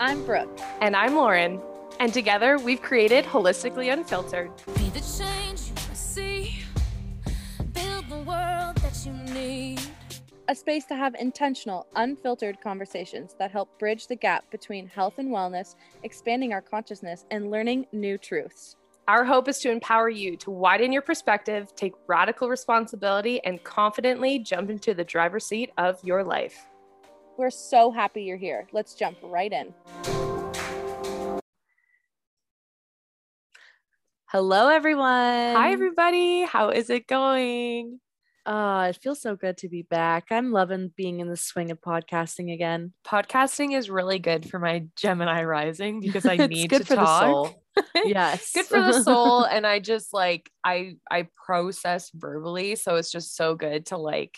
I'm Brooke. And I'm Lauren. And together we've created Holistically Unfiltered. Be the change you wanna see. Build the world that you need. A space to have intentional, unfiltered conversations that help bridge the gap between health and wellness, expanding our consciousness, and learning new truths. Our hope is to empower you to widen your perspective, take radical responsibility, and confidently jump into the driver's seat of your life. We're so happy you're here. Let's jump right in. Hello, everyone. Hi, everybody. How is it going? Oh, it feels so good to be back. I'm loving being in the swing of podcasting again. Podcasting is really good for my Gemini rising because I It's need good to for the talk. soul. Yes. good for the soul and i just like i i process verbally so it's just so good to like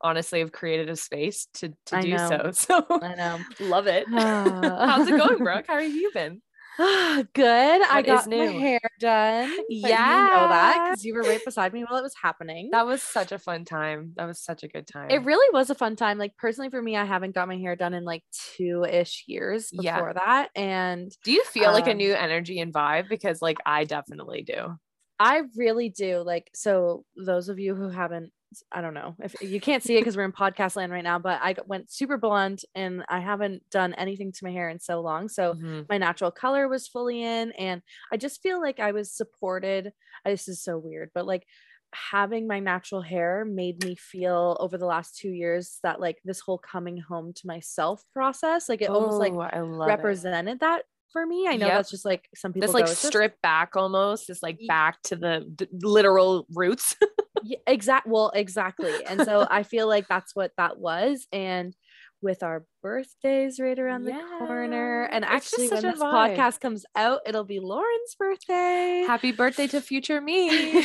honestly have created a space to to I do know. so so I know. love it how's it going brooke how have you been good. I What is got my new? hair done. Yeah, You know that because you were right beside me while it was happening. that was such a fun time that was such a good time it really was a fun time. Like personally for me, I haven't got my hair done in like two ish years before Yeah. that. And do you feel like a um, new energy and vibe because like i definitely do I really do. Like, so those of you who haven't, I don't know if you can't see it because we're in podcast land right now, but I went super blonde and I haven't done anything to my hair in so long. So Mhm. my natural color was fully in, and I just feel like I was supported. This is so weird, but like having my natural hair made me feel over the last two years that like this whole coming home to myself process, like it almost like Oh, love it. represented that for me. I know Yep. that's just like some people this like "It's strip back almost this like back to the d- literal roots yeah, exact well exactly and so i feel like that's what that was and with our birthdays right around the corner and it's actually when this vibe. podcast comes out it'll be lauren's birthday happy birthday to future me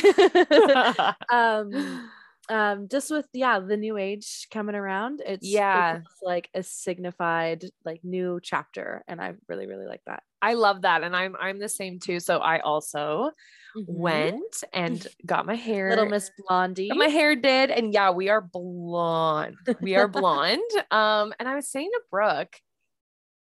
um um just with yeah the new age coming around it's Yeah. feels like a signified like new chapter and i really really like that I love that. And I'm I'm the same too. So I also Mhm. went and got my hair little miss blondie my hair did. And yeah, we are blonde. We are blonde. um, and I was saying to Brooke,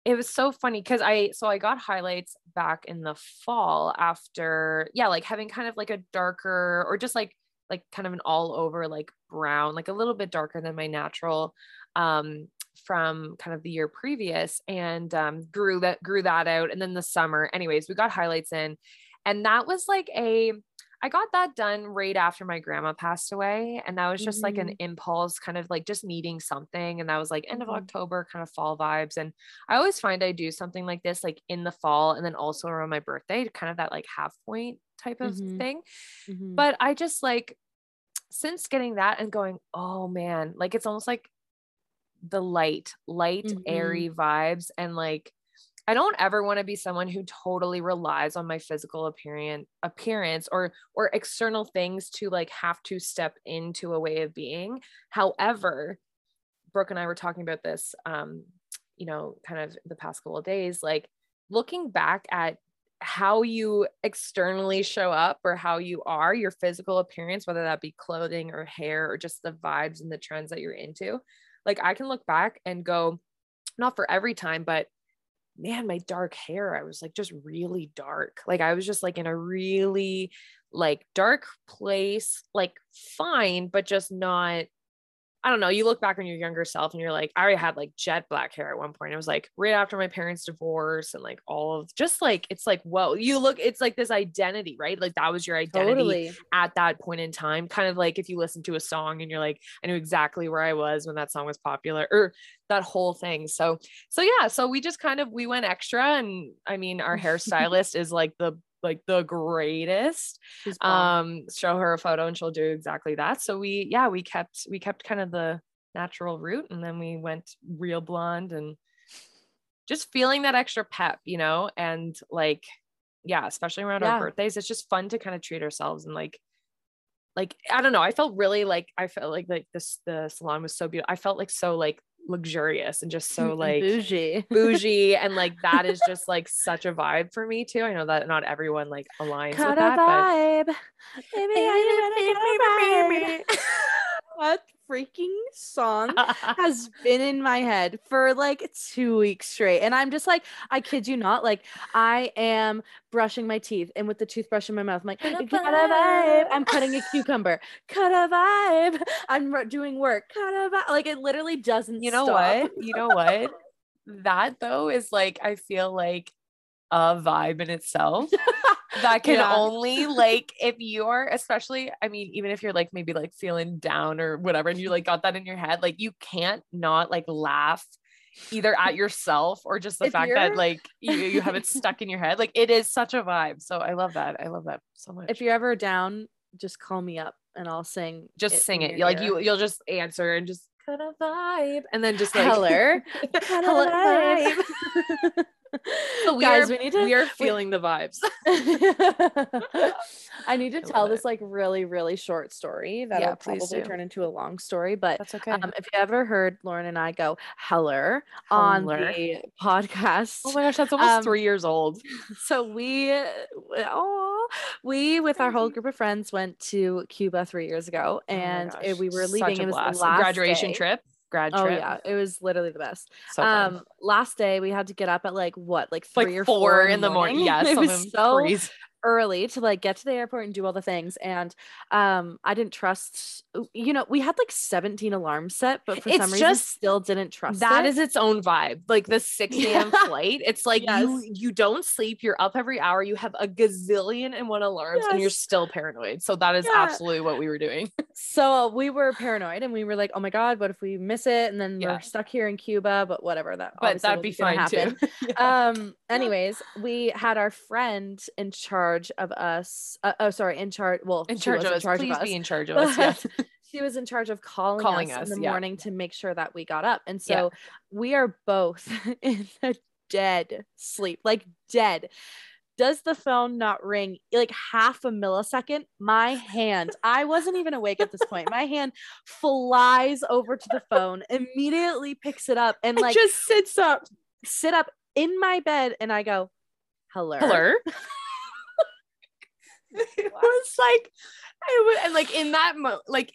it was so funny because I so I got highlights back in the fall after, yeah, like having kind of like a darker or just like like kind of an all over like brown, like a little bit darker than my natural um from kind of the year previous and um grew that grew that out and then the summer anyways we got highlights in and that was like a I got that done right after my grandma passed away. And that was just like an impulse, kind of like just needing something. And that was like end of Mhm. October, kind of fall vibes. And I always find I do something like this, like in the fall and then also around my birthday, kind of that like half point type of Mhm. thing. Mhm. But I just like, since getting that and going, oh man, like it's almost like the light, light, Mhm. airy vibes. And like, I don't ever want to be someone who totally relies on my physical appearance appearance or or external things to like have to step into a way of being. However, Brooke and I were talking about this um, you know, kind of the past couple of days, like looking back at how you externally show up or how you are, your physical appearance, whether that be clothing or hair or just the vibes and the trends that you're into. Like I can look back and go, not for every time, but man, my dark hair, I was like just really dark. Like I was just like in a really like dark place, like fine, but just not. I don't know. You look back on your younger self and you're like, I already had like jet black hair at one point. It was like right after my parents' divorce and like all of just like, it's like, whoa, you look, it's like this identity, right? Like that was your identity totally at that point in time. Kind of like if you listen to a song and you're like, I knew exactly where I was when that song was popular or that whole thing. So, so yeah, so we just kind of, we went extra and I mean, our hairstylist is like the, like the greatest um show her a photo and she'll do exactly that. So we yeah we kept we kept kind of the natural route and then we went real blonde and just feeling that extra pep you know? And like yeah especially around Yeah. our birthdays it's just fun to kind of treat ourselves and like like i don't know i felt really like i felt like like this the salon was so beautiful. I felt like so like luxurious and just so mm, like bougie bougie and like that is just like such a vibe for me too. I know that not everyone like aligns with a that, vibe. Baby, are you ready to get a vibe? but freaking song has been in my head for like two weeks straight. And I'm just like, I kid you not, like I am brushing my teeth and with the toothbrush in my mouth, I'm like, Cut a cut a vibe. I'm cutting a cucumber. Cut a vibe. I'm doing work. Cut a vibe. Like it literally doesn't you know stop. what? You know what? that though is like I feel like a vibe in itself. that can Yeah. only like if you're especially i mean even if you're like maybe like feeling down or whatever and you like got that in your head like you can't not like laugh either at yourself or just the If fact that like you, you have it stuck in your head like it is such a vibe so i love that i love that so much If you're ever down, just call me up and I'll sing. just sing it like you you'll just answer and just kind of vibe and then just like Heller. Hello, Hello, vibe. So we Guys, are, we need to- we are we- feeling the vibes I need to I tell this it. like really, really short story that'll Yeah, probably do. turn into a long story. But that's okay um, if you ever heard Lauren and I go Heller on Heller. the podcast, oh my gosh that's almost um, three years old so we oh we with our whole group of friends went to Cuba three years ago, Oh and uh, gosh, we were leaving. It was blast. the last graduation day. trip grad Oh yeah, it was literally the best. so fun. um, last day we had to get up at like what, like like three or four, in the morning. Yeah, it was so crazy. Early to like get to the airport and do all the things. And um, I didn't trust. You know, we had like seventeen alarms set, but for It's some reason, just- still didn't trust. That it. is its own vibe. Like the 6 a.m. Yeah. flight. It's like you Yes. you don't sleep. You're up every hour. You have a gazillion and one alarms, and you're still paranoid. So that is Yeah. absolutely what we were doing. so we were paranoid and we were like, oh my god, what if we miss it and then Yeah. we're stuck here in Cuba? But whatever, that But that'd be fine happen. too. Um anyways we had our friend in charge of us uh, oh sorry in charge well in charge of us. charge Please of us be in charge of us. But she was in charge of calling, Calling us, us, in the yeah. morning to make sure that we got up and so Yeah. we are both in a dead sleep like dead does the phone not ring like half a millisecond my hand i wasn't even awake at this point my hand flies over to the phone immediately picks it up and It like just sits up. sit up in my bed and I go, hello. Hello. it was like it was and like in that mo like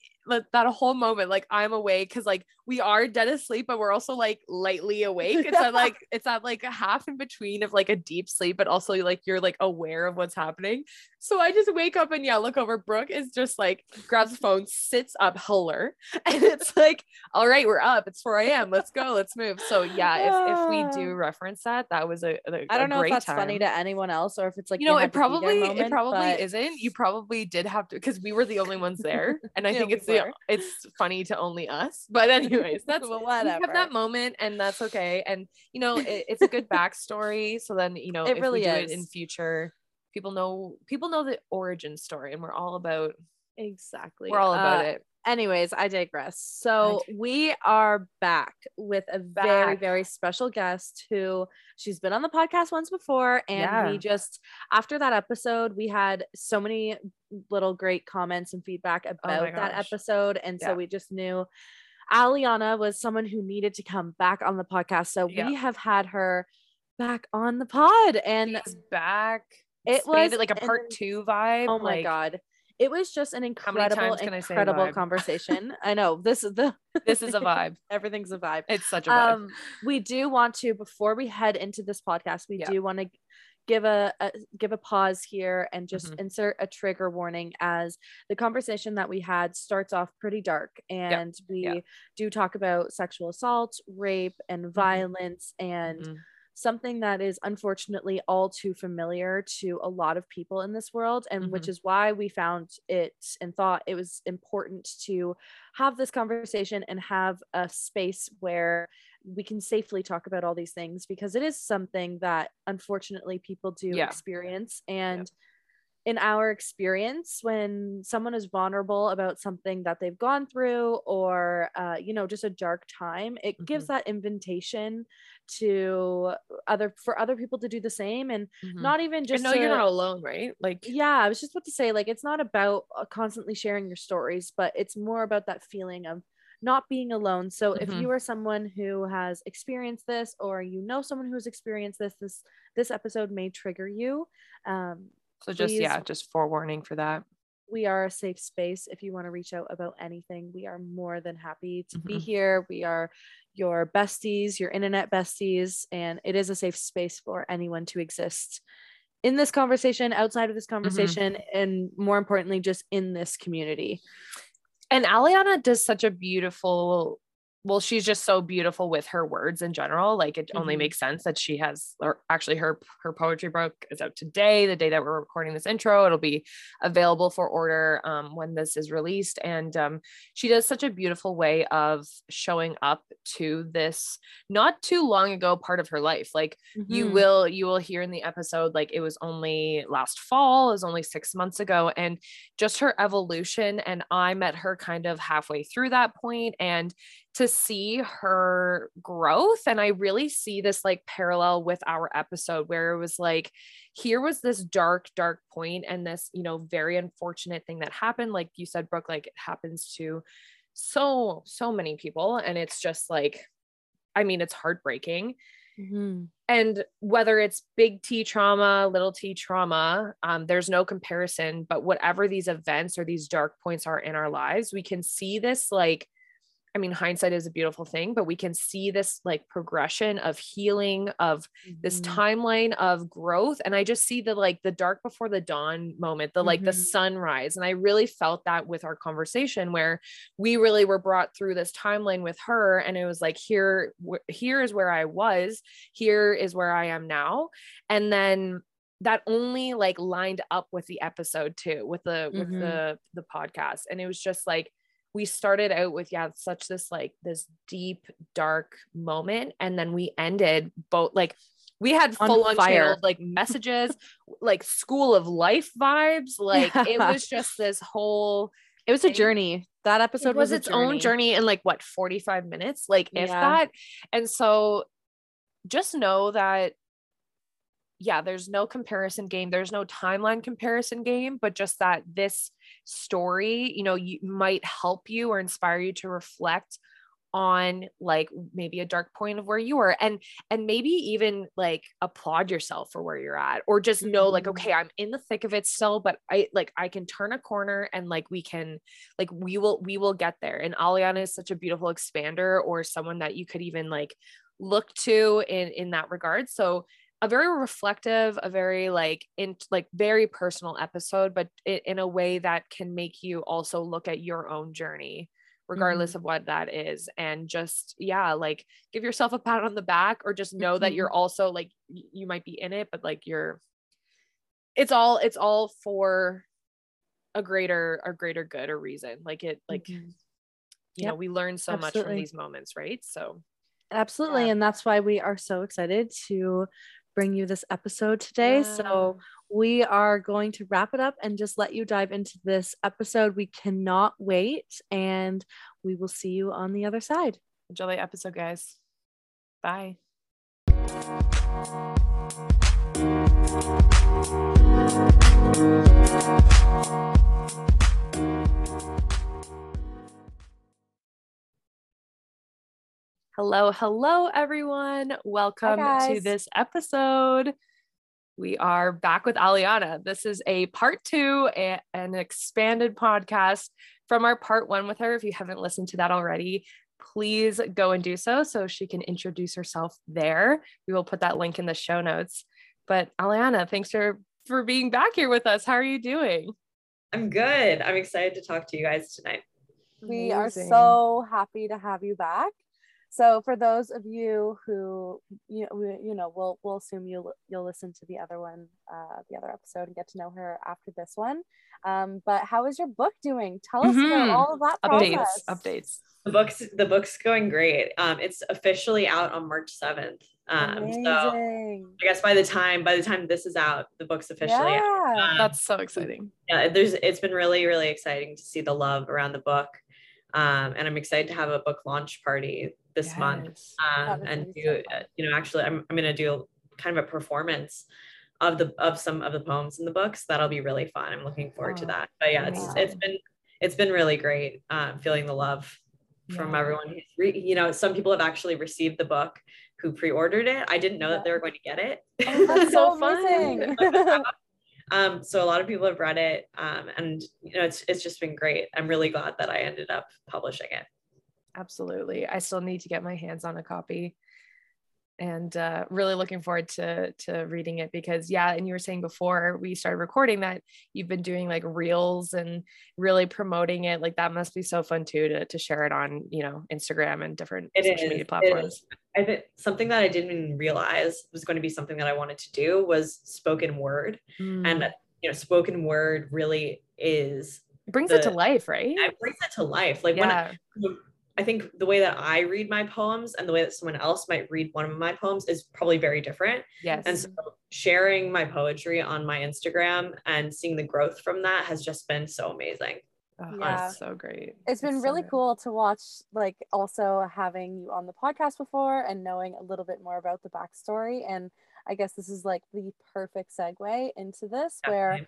that whole moment like i'm awake because like we are dead asleep but we're also like lightly awake. It's at like it's at like a half in between of like a deep sleep but also like you're like aware of what's happening. So i just wake up and yeah look over. Brooke is just like grabs the phone sits up holler and it's like all right we're up. It's 4 a.m let's go. Let's move. So yeah if, if we do ah. reference that that was a, a I don't know if that's time. funny to anyone else or if it's like you know, it to be their probably it probably but- isn't. You probably did have to because we were the only ones there, and I Yeah, think we it's the it's funny to only us. But anyways, that's But we have that moment, and that's okay. And you know, it, it's a good backstory. So then you know, It if really we do it in future, people know people know the origin story, and we're all about exactly. we're all about Uh, it. Anyways, I digress. So we are back with a very, Back. very special guest who she's been on the podcast once before. And Yeah. we just, after that episode, we had so many little great comments and feedback about that episode. And so we just knew Aliana was someone who needed to come back on the podcast. So Yeah. we have had her back on the pod. And She's back. it was like a part two vibe. Oh my like, god. It was just an many incredible, I incredible conversation. I know this is the This is a vibe. everything's a vibe. It's such a vibe. Um, we do want to before we head into this podcast, we Yeah. do want to give a, a give a pause here and just Mhm. insert a trigger warning as the conversation that we had starts off pretty dark and we yeah. do talk about sexual assault, rape and violence and Mhm. something that is unfortunately all too familiar to a lot of people in this world and which is why we found it and thought it was important to have this conversation and have a space where we can safely talk about all these things because it is something that unfortunately people do Yeah. experience and in our experience when someone is vulnerable about something that they've gone through or uh, you know just a dark time it gives that invitation to other for other people to do the same and Mhm. not even just no, you're not alone, right? Like yeah i was just about to say like it's not about uh, constantly sharing your stories but it's more about that feeling of not being alone so if Mhm. you are someone who has experienced this or you know someone who's experienced this this this episode may trigger you um So just yeah, just forewarning for that. we are a safe space. If you want to reach out about anything, we are more than happy to be Mhm. here. We are your besties, your internet besties, and it is a safe space for anyone to exist in this conversation, outside of this conversation, and more importantly, just in this community. And Aliana does such a beautiful well she's just so beautiful with her words in general like it only Mhm. makes sense that she has or actually her her poetry book is out today the day that we're recording this intro it'll be available for order um, when this is released and um, she does such a beautiful way of showing up to this not too long ago part of her life like you Mhm. will you will hear in the episode like it was only last fall it was only six months ago and just her evolution and i met her kind of halfway through that point and to see her growth and i really see this like parallel with our episode where it was like here was this dark dark point and this you know very unfortunate thing that happened like you said brooke like it happens to so so many people and it's just like i mean it's heartbreaking Mhm. and whether it's big T trauma, little T trauma, um, there's no comparison. But whatever these events or these dark points are in our lives, we can see this like, I mean, hindsight is a beautiful thing, but we can see this like progression of healing, of this Mhm. timeline of growth. And I just see the like the dark before the dawn moment, the like the Mhm. sunrise. And I really felt that with our conversation where we really were brought through this timeline with her. And it was like, here, wh- here is where I was, here is where I am now. And then that only like lined up with the episode too, with the with Mhm. the the podcast. And it was just like we started out with yeah such this like this deep dark moment and then we ended both like we had full on fire. like messages like school of life vibes like it was just this whole It was a thing- journey. That episode it was, a its own journey in like what 45 minutes like if Yeah. that and so just know that yeah there's no comparison game there's no timeline comparison game but just that this story you know you might help you or inspire you to reflect on like maybe a dark point of where you were and and maybe even like applaud yourself for where you're at or just know like Mhm. okay I'm in the thick of it still but I like I can turn a corner and like we can like we will we will get there and Aliana is such a beautiful expander or someone that you could even like look to in in that regard so a very reflective a very like in like very personal episode but i- in a way that can make you also look at your own journey regardless of what that is and just yeah like give yourself a pat on the back or just know that you're also like you might be in it but like you're it's all it's all for a greater a greater good or reason like it like Mhm. you know we learn so much from these moments right so Absolutely. Yeah. And that's why we are so excited to bring you this episode today. So we are going to wrap it up and just let you dive into this episode. We cannot wait. And we will see you on the other side. enjoy the episode guys bye Hello, hello, everyone. Welcome to this episode. We are back with Aliana. This is a part two, a- an expanded podcast from our part one with her. If you haven't listened to that already, please go and do so so she can introduce herself there. We will put that link in the show notes. But Aliana, thanks for for being back here with us. How are you doing? I'm good. I'm excited to talk to you guys tonight. We are so happy to have you back. So for those of you who you know, we- you know, we'll we'll assume you you'll listen to the other one, uh, the other episode, and get to know her after this one. Um, but how is your book doing? Tell us Mhm. about all of that updates. process. Updates. The book's the book's going great. Um, it's officially out on March 7th. Um, so I guess by the time by the time this is out, the book's officially out. yeah. Um, That's so exciting. yeah, there's it's been really really exciting to see the love around the book. Um, and I'm excited to have a book launch party this month. Um, and do so uh, you know actually I'm, I'm gonna do kind of a performance of the of some of the poems in the books. That'll be really fun. I'm looking forward to Oh, that. But yeah it's it's been it's been really great um, feeling the love from Yeah. everyone who's re- you know some people have actually received the book who pre-ordered it. I didn't know that they were going to get it. Oh, that's So fun. Um, so a lot of people have read it, um, and you know, it's it's just been great. I'm really glad that I ended up publishing it. Absolutely. I still need to get my hands on a copy and uh, really looking forward to to reading it because yeah and you were saying before we started recording that you've been doing like reels and really promoting it like that must be so fun too to, to share it on you know instagram and different It social is, media platforms. I think something that I didn't even realize was going to be something that I wanted to do was spoken word, Mm. and you know, spoken word really is it brings it to life right it brings it to life. Like when I, I think the way that I read my poems and the way that someone else might read one of my poems is probably very different. yes And so sharing my poetry on my Instagram and seeing the growth from that has just been so amazing. Oh, Yeah. that's so great it's been so really good. cool to watch like also having you on the podcast before and knowing a little bit more about the backstory and i guess this is like the perfect segue into this where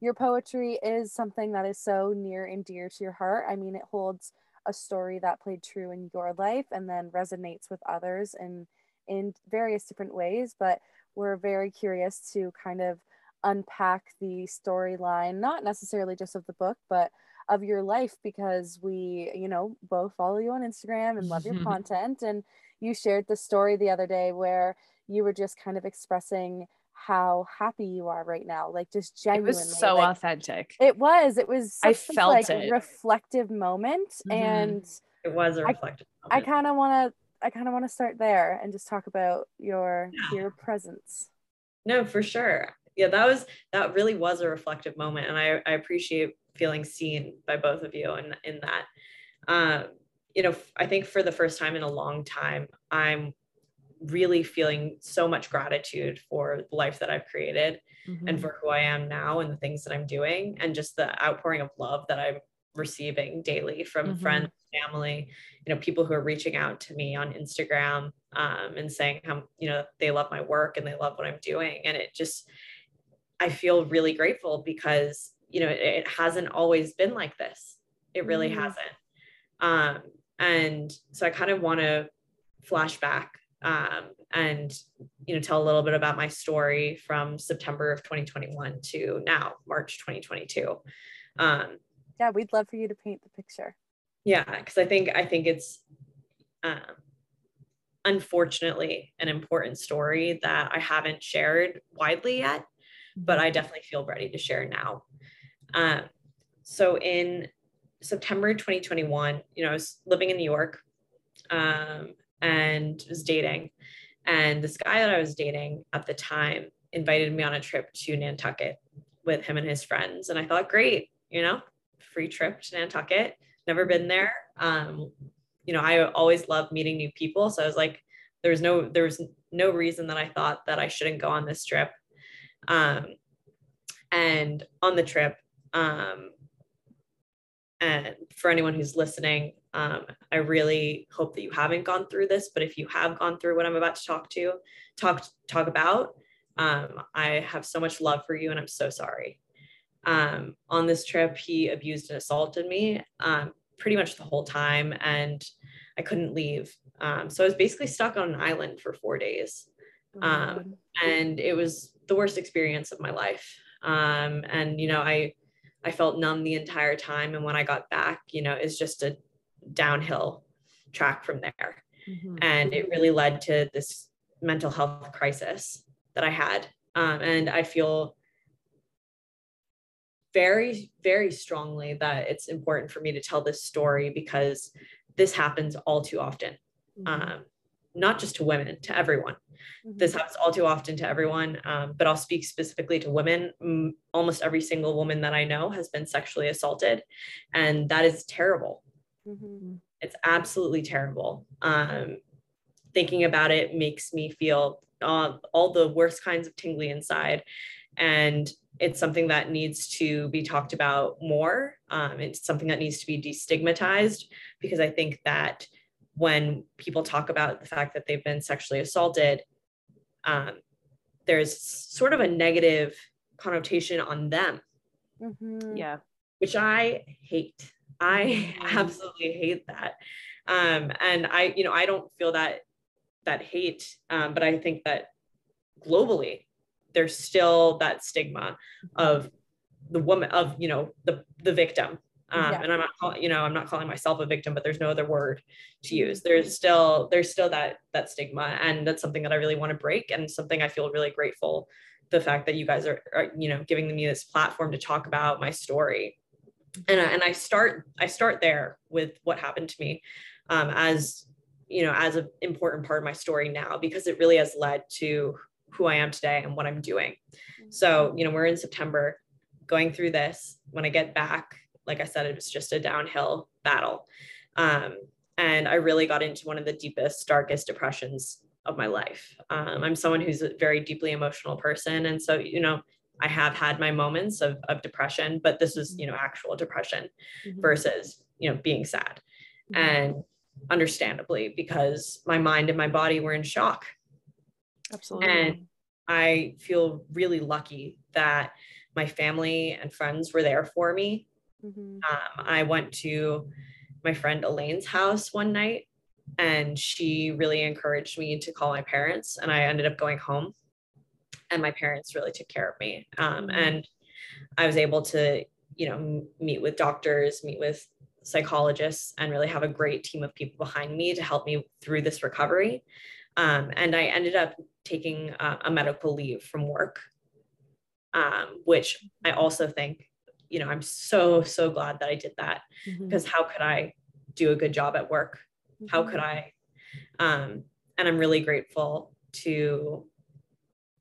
your poetry is something that is so near and dear to your heart i mean it holds a story that played true in your life and then resonates with others in in various different ways but we're very curious to kind of unpack the storyline not necessarily just of the book but of your life because we, you know, both follow you on Instagram and love your content. And you shared the story the other day where you were just kind of expressing how happy you are right now, like just genuinely it was so like, authentic it was. It was. I such felt like it. reflective moment, Mhm. and It was a reflective. I moment. kind of want to. I kind of want to start there and just talk about your Yeah. your presence. No, for sure. Yeah, that was that really was a reflective moment, and I I appreciate feeling seen by both of you in in that. Um, you know, I think for the first time in a long time, I'm really feeling so much gratitude for the life that I've created Mhm. and for who I am now and the things that I'm doing and just the outpouring of love that I'm receiving daily from Mhm. friends, family, you know, people who are reaching out to me on Instagram um, and saying how, you know, they love my work and they love what I'm doing. And it just, I feel really grateful because, you know, it, it hasn't always been like this. It really Mm. hasn't. Um, and so I kind of want to flash back um, and you know tell a little bit about my story from September of 2021 to now March 2022. Um, Yeah, we'd love for you to paint the picture. yeah, because I think I think it's um, unfortunately an important story that I haven't shared widely yet, but I definitely feel ready to share now. Um, so in September 2021, you know, I was living in New York um, and was dating. And this guy that I was dating at the time invited me on a trip to Nantucket with him and his friends. And I thought, great, you know, free trip to Nantucket. Never been there. Um, you know, I always love meeting new people. So I was like, there's no, there was no reason that I thought that I shouldn't go on this trip. Um, and on the trip, um, and for anyone who's listening, um, I really hope that you haven't gone through this. But if you have gone through what I'm about to talk to, talk talk about, um, I have so much love for you, and I'm so sorry. Um, on this trip, he abused and assaulted me um, pretty much the whole time, and I couldn't leave. Um, so I was basically stuck on an island for four days um, and it was the worst experience of my life um, and you know i i felt numb the entire time. And when i got back you know it's just a downhill track from there. Mhm. and it really led to this mental health crisis that i had. Um, and i feel very very strongly that it's important for me to tell this story because this happens all too often. Um, not just to women to everyone. Mhm. this happens all too often to everyone um, but i'll speak specifically to women. Almost every single woman that i know has been sexually assaulted and that is terrible. Mm-hmm. it's absolutely terrible. Um, thinking about it makes me feel uh, all the worst kinds of tingly inside and it's something that needs to be talked about more. Um, it's something that needs to be destigmatized because i think that when people talk about the fact that they've been sexually assaulted um, there's sort of a negative connotation on them Mhm. yeah which I hate. I Mhm. absolutely hate that. Um, and I, you know, I don't feel that that hate, um, but I think that globally, there's still that stigma of the woman of you know the the victim um, Yeah. and i'm not you know i'm not calling myself a victim but there's no other word to use there's still there's still that that stigma and that's something that i really want to break and something i feel really grateful the fact that you guys are, are you know giving me this platform to talk about my story and I, and I start I start there with what happened to me um, as you know as an important part of my story now because it really has led to who I am today and what I'm doing. So you know we're in September going through this. When I get back, like I said, it was just a downhill battle, um, and I really got into one of the deepest, darkest depressions of my life. Um, I'm someone who's a very deeply emotional person, and so you know I have had my moments of, of depression, but this is, you know, actual depression Mhm. versus, you know, being sad. And understandably, because my mind and my body were in shock. Absolutely. And I feel really lucky that my family and friends were there for me. Mhm. Um, I went to my friend Elaine's house one night and she really encouraged me to call my parents and I ended up going home and my parents really took care of me. Um, Mhm. and I was able to, you know, meet with doctors, meet with psychologists and really have a great team of people behind me to help me through this recovery. Um, and I ended up taking uh, a medical leave from work, um, which I also think, you know, I'm so, so glad that I did that because how could I do a good job at work? How could I? Um, and I'm really grateful to,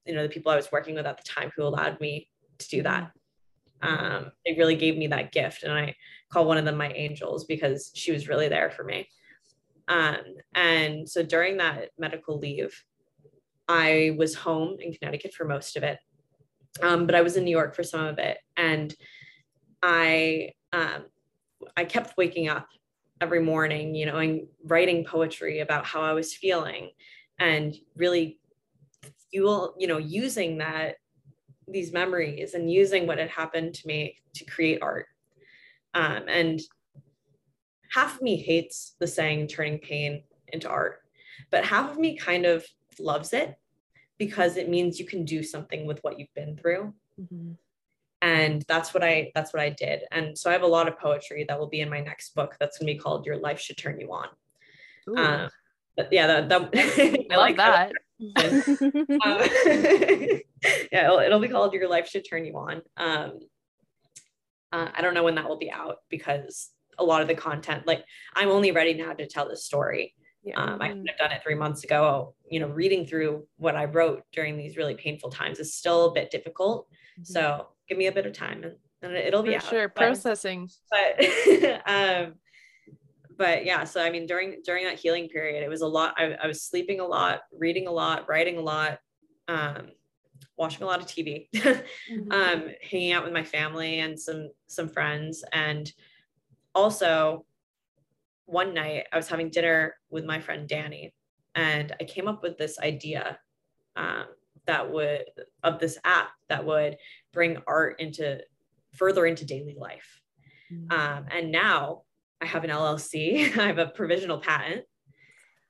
you know, the people I was working with at the time who allowed me to do that. Um, they really gave me that gift, and I call one of them my angels because she was really there for me. Um, and so during that medical leave, I was home in Connecticut for most of it, um, but I was in New York for some of it, and I um, I kept waking up every morning, you know, and writing poetry about how I was feeling, and really fuel, you know, using that these memories and using what had happened to me to create art. Um, and half of me hates the saying turning pain into art, but half of me kind of loves it because it means you can do something with what you've been through Mhm. And that's what i that's what i did and so i have a lot of poetry that will be in my next book that's going to be called your life should turn you on Ooh, um, but yeah that, that I like that. Um, yeah it'll, it'll be called your life should turn you on um, uh, i don't know when that will be out because a lot of the content like i'm only ready now to tell this story Yeah. um, I could have done it three months ago. You know, reading through what I wrote during these really painful times is still a bit difficult. So give me a bit of time and, and it'll be For out. sure. But- Processing. But, um, but yeah, so I mean, during during that healing period, it was a lot. I, I was sleeping a lot, reading a lot, writing a lot, um, watching a lot of TV, Mhm. um, hanging out with my family and some some friends, and also one night I was having dinner with my friend Danny, and I came up with this idea um, that would of this app that would bring art into further into daily life. Um, and now I have an LLC, I have a provisional patent,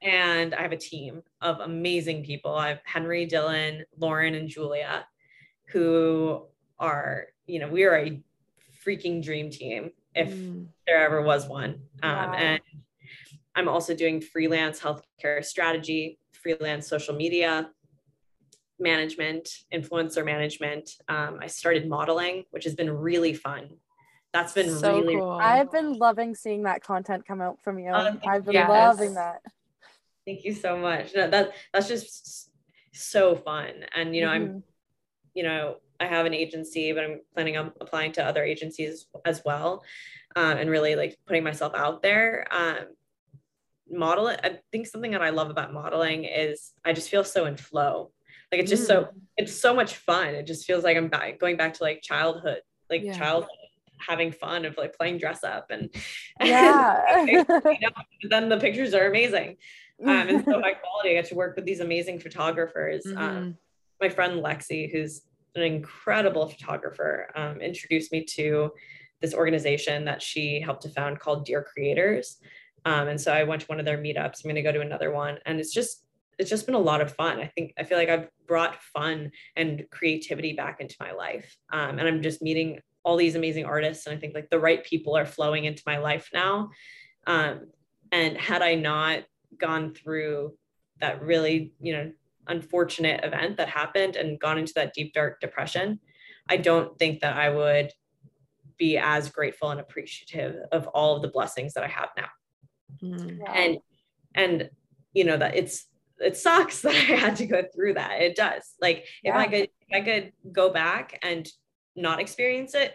and I have a team of amazing people. I have Henry, Dylan, Lauren, and Julia, who are, you know, we are a freaking dream team if Mm. there ever was one. Um, And I'm also doing freelance healthcare strategy, freelance social media management, influencer management. Um, I started modeling, which has been really fun. That's been so really cool. I've been loving seeing that content come out from you. Thank I've been you. loving that. Thank you so much. No, that that's just so fun. And you know, I'm Mhm. you know, I have an agency, but I'm planning on applying to other agencies as well, um, and really like putting myself out there. Um, modeling, I think something that I love about modeling is I just feel so in flow. Like it's just so it's so much fun. It just feels like I'm back, going back to like childhood, like Yeah. childhood, having fun of like playing dress up and Yeah. you know, then the pictures are amazing um, and so high quality. I get to work with these amazing photographers. Um, Mhm. my friend Lexi, who's an incredible photographer, um, introduced me to this organization that she helped to found called Dear Creators. Um, and so I went to one of their meetups. I'm going to go to another one, and it's just it's just been a lot of fun. I think I feel like I've brought fun and creativity back into my life. Um, and I'm just meeting all these amazing artists. And I think like the right people are flowing into my life now. Um, and had I not gone through that really, you know, unfortunate event that happened and gone into that deep, dark depression, I don't think that I would be as grateful and appreciative of all of the blessings that I have now. Mm. Wow. And and you know that it's it sucks that I had to go through that. It does. Like if I could if I could go back and not experience it,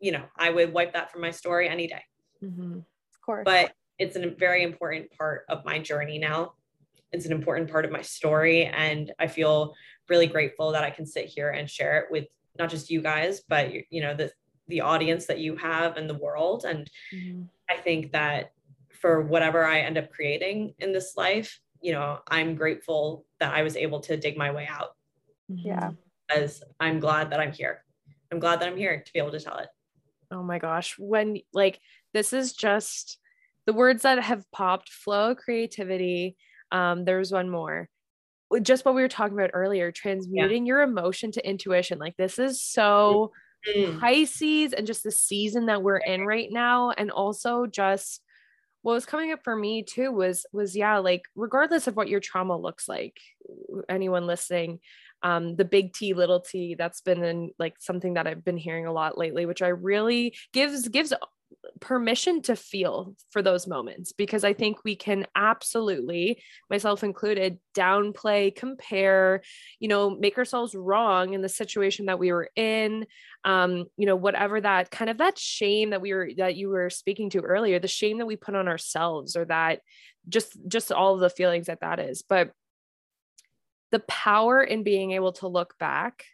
you know, I would wipe that from my story any day. Mhm. of course. But it's a very important part of my journey now. It's an important part of my story. And I feel really grateful that I can sit here and share it with not just you guys, but you know, the the audience that you have and the world. And Mhm. I think that for whatever I end up creating in this life, you know, I'm grateful that I was able to dig my way out yeah. as I'm glad that I'm here. I'm glad that I'm here to be able to tell it. Oh my gosh. When like this is just the words that have popped flow, creativity. Um, there's one more. Just what we were talking about earlier, transmuting your emotion to intuition. Like this is so Mm. Pisces and just the season that we're in right now. And also just what was coming up for me too was was yeah, like regardless of what your trauma looks like, anyone listening, um, the big T, little T, that's been in like something that I've been hearing a lot lately, which I really gives gives permission to feel for those moments because I think we can absolutely, myself included, downplay, compare, you know, make ourselves wrong in the situation that we were in. Um, you know, whatever that kind of that shame that we were that you were speaking to earlier, the shame that we put on ourselves or that just just all the feelings that that is. But the power in being able to look back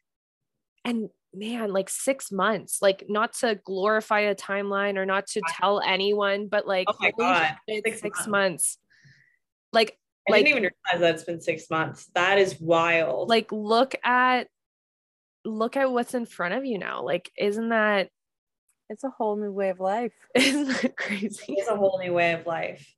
and man like six months like not to glorify a timeline or not to tell anyone but like Oh my God, six six, months. months. like I like didn't even realize that it's been six months. That is wild. like look at look at what's in front of you now like isn't that It's a whole new way of life. isn't that crazy it's a whole new way of life.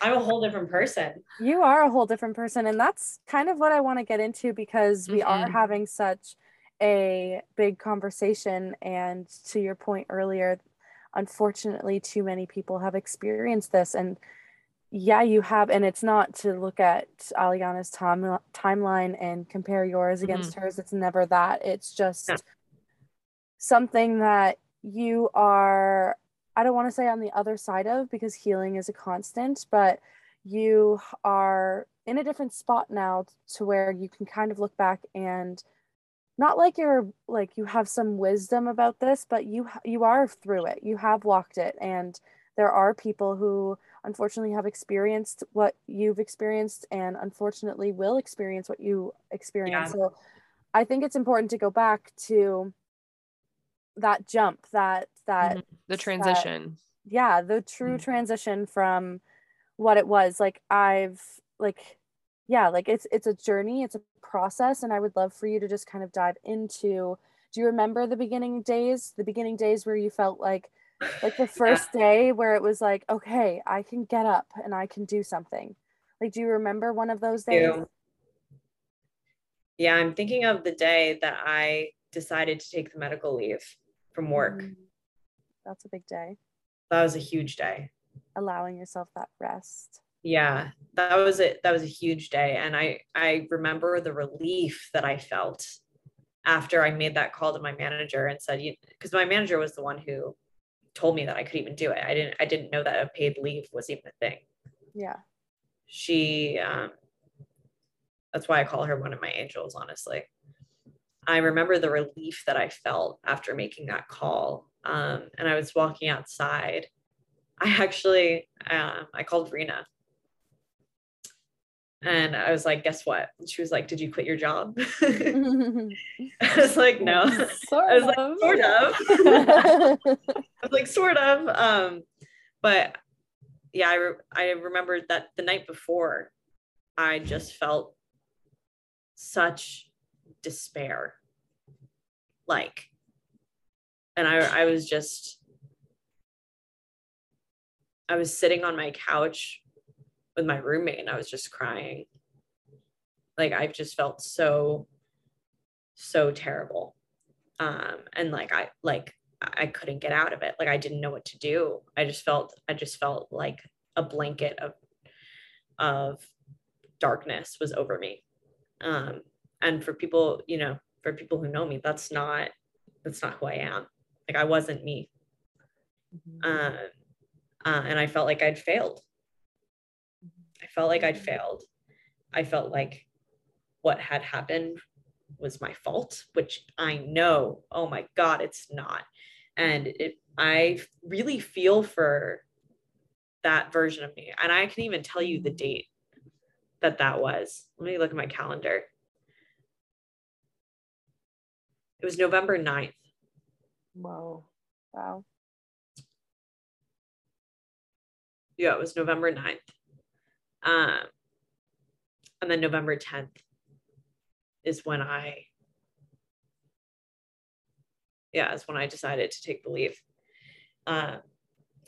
I'm a whole different person. You are a whole different person. And that's kind of what I want to get into because we are Mhm. having such a big conversation. And to your point earlier, unfortunately, too many people have experienced this. And yeah, you have. And it's not to look at Aliana's time, timeline and compare yours mm-hmm. against hers. It's never that. It's just Yeah. something that you are I don't want to say on the other side of because healing is a constant, but you are in a different spot now to where you can kind of look back and not like you're like you have some wisdom about this, but you you are through it. You have walked it and there are people who unfortunately have experienced what you've experienced and unfortunately will experience what you experience. Yeah. So I think it's important to go back to that jump, that that Mhm. the transition yeah the true Mm. transition from what it was like i've like yeah like it's it's a journey it's a process and i would love for you to just kind of dive into do you remember the beginning days the beginning days where you felt like like the first day where it was like okay i can get up and i can do something. Like do you remember one of those days? Yeah, I'm thinking of the day that I decided to take the medical leave from work. Mm, that's a big day. That was a huge day. allowing yourself that rest Yeah, that was it. That was a huge day. And I I remember the relief that I felt after I made that call to my manager and said, you because my manager was the one who told me that I could even do it. I didn't I didn't know that a paid leave was even a thing. yeah she um that's why I call her one of my angels, honestly. I remember the relief that I felt after making that call. Um, and I was walking outside. I actually um, I called Rena and I was like, guess what? And she was like, Did you quit your job? I was like, no. sort I was like, sort of. I was like, sort of. Um, but yeah, I, re- I remembered that the night before, I just felt such despair. Like, and I, I was just, I was sitting on my couch with my roommate and I was just crying. Like I've just felt so, so terrible. Um, and like I like I couldn't get out of it. Like I didn't know what to do. I just felt I just felt like a blanket of of darkness was over me. Um, and for people, you know, for people who know me, that's not that's not who I am. Like I wasn't me. Mhm. Um, uh, and I felt like I'd failed. I felt like I'd failed. I felt like what had happened was my fault, which I know, oh my God, it's not. And it, I really feel for that version of me. And I can even tell you the date that that was. Let me look at my calendar. It was November 9th. Whoa. Wow. Yeah, it was November 9th. Um, and then November 10th is when I, yeah, is when I decided to take the leave. Um,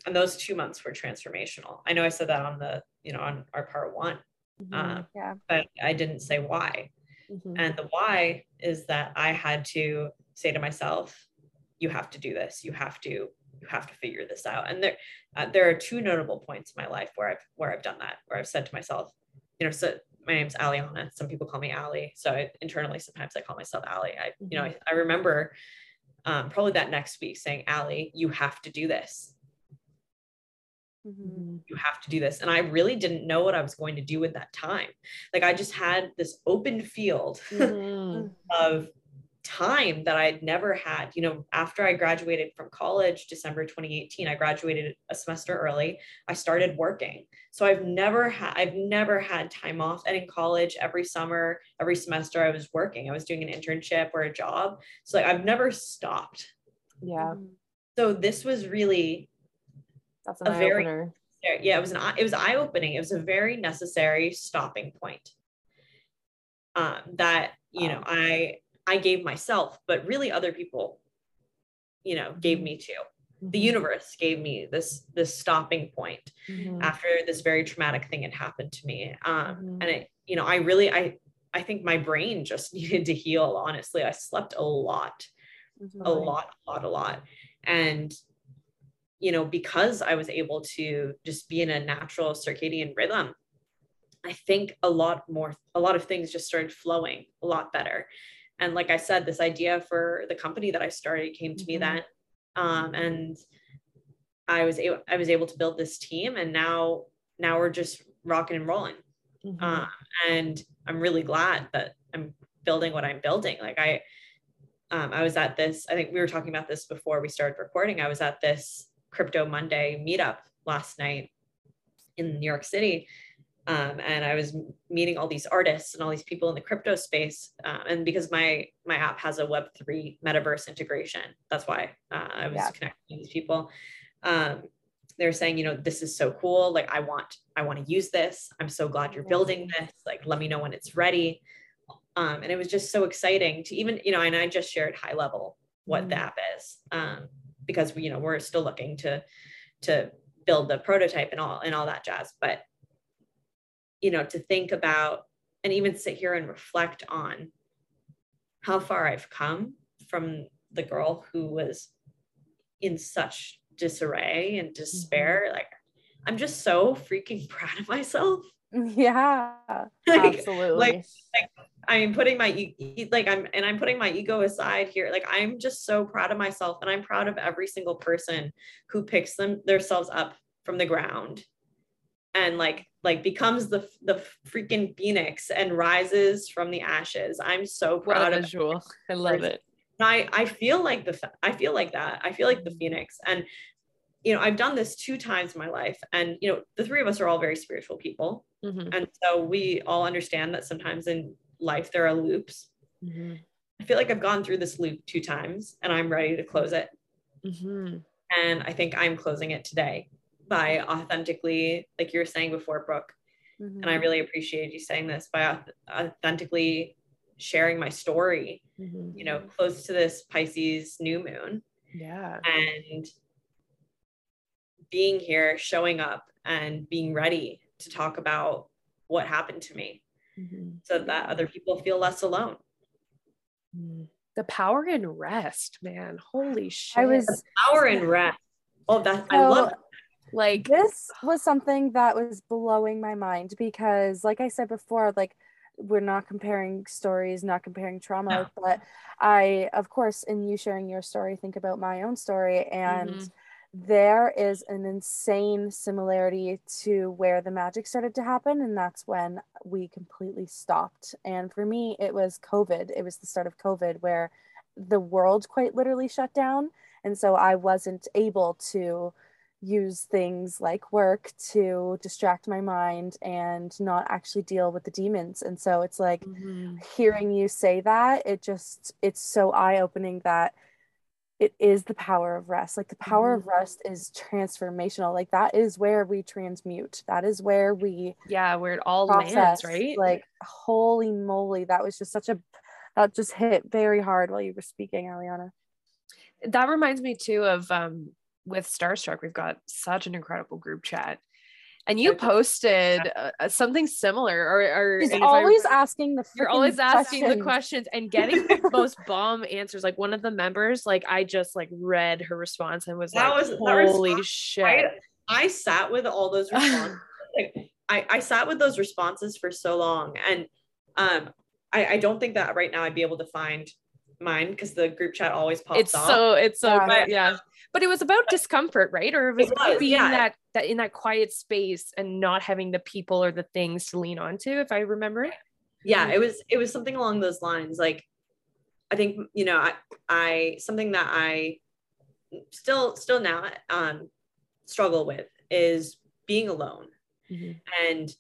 and those two months were transformational. I know I said that on the, you know, on our part one, um, Yeah. but I didn't say why. Mhm. And the why is that I had to say to myself, you have to do this. You have to, you have to figure this out. And there, uh, there are two notable points in my life where I've, where I've done that, where I've said to myself, you know, so my name's Aliana. Some people call me Ali. So I, internally, sometimes I call myself Ali. I, you know, I, I remember um, probably that next week saying, Ali, you have to do this. Mhm. Mhm. you have to do this. And I really didn't know what I was going to do with that time. Like I just had this open field Mhm. of time that I'd never had. You know, after I graduated from college, December 2018, I graduated a semester early. I started working. So I've never had I've never had time off. And in college, every summer, every semester, I was working. I was doing an internship or a job. So like I've never stopped. Yeah, Mhm. So this was really that's an A eye very- opener. yeah, it was an eye- it was eye opening. It was a very necessary stopping point. Um, that you know, I I gave myself, but really other people, you know, gave me to. The Mhm. universe gave me this this stopping point Mhm. after this very traumatic thing had happened to me. Um, Mhm. and it, you know, I really I I think my brain just needed to heal. Honestly, I slept a lot Mhm. a lot, a lot, a lot. And, you know, because I was able to just be in a natural circadian rhythm, I think a lot more, a lot of things just started flowing a lot better. And like I said, this idea for the company that I started came to me Mhm. then. Um, and I was able, I was able to build this team and now, now we're just rocking and rolling Mhm. uh, and I'm really glad that I'm building what I'm building. Like I, um, I was at this. I think we were talking about this before we started recording. I was at this Crypto Monday meetup last night in New York City, um, and I was meeting all these artists and all these people in the crypto space. Um, and because my my app has a Web three metaverse integration, that's why uh, I was Yeah. connecting with these people. Um, they're saying, you know, this is so cool. Like I want, I want to use this. I'm so glad you're building this. Like, let me know when it's ready. Um, and it was just so exciting to even, you know, and I just shared high level what the Mhm. app is, um, because we, you know, we're still looking to to build the prototype and all and all that jazz. But you know, to think about and even sit here and reflect on how far I've come from the girl who was in such disarray and despair. Mm-hmm. Like, I'm just so freaking proud of myself. Yeah. Like, Absolutely. like like, I'm putting my like I'm and I'm putting my ego aside here. Like I'm just so proud of myself and I'm proud of every single person who picks them themselves up from the ground and like like becomes the the freaking phoenix and rises from the ashes. I'm so What proud a of visual. I love it. I I feel like the I feel like that. I feel like the phoenix and you know, I've done this two times in my life and you know, the three of us are all very spiritual people. Mhm, And so we all understand that sometimes in life there are loops. mhm, I feel like I've gone through this loop two times and I'm ready to close it. mhm. And I think I'm closing it today by authentically, like you were saying before, Brooke, Mhm. and I really appreciate you saying this by authentically sharing my story, Mhm. you know, close to this Pisces new moon Yeah. and being here, showing up and being ready to talk about what happened to me Mhm. so that other people feel less alone. Mm. The power in rest, man. Holy shit. I was Power and rest. Oh, that I So- love like this was something that was blowing my mind because like i said before like we're not comparing stories not comparing trauma but i of course in you sharing your story think about my own story and Mhm. there is an insane similarity to where the magic started to happen and that's when we completely stopped. And for me it was covid. It was the start of covid where the world quite literally shut down and so i wasn't able to use things like work to distract my mind and not actually deal with the demons. And so it's like Mhm. hearing you say that it just it's so eye-opening that it is the power of rest. Like the power of rest is transformational. Like that is where we transmute. That is where we yeah, where it all process. lands, right? like holy moly that was just such a that just hit very hard while you were speaking Aliana that reminds me too of um with starstruck we've got such an incredible group chat and you posted uh, something similar or, or He's if I- always asking the you're always asking the questions. questions and getting the most bomb answers like one of the members like i just like read her response and was That like was- that holy response- shit I, I sat with all those responses. like, I, I sat with those responses for so long. And um, I, I don't think that right now I'd be able to find mine because the group chat always pops it's up. so it's so Yeah. good yeah but it was about discomfort right or it was, It about was, being yeah. that that in that quiet space and not having the people or the things to lean onto if i remember it yeah it was it was something along those lines like i think you know i i something that i still still now um struggle with is being alone Mhm. and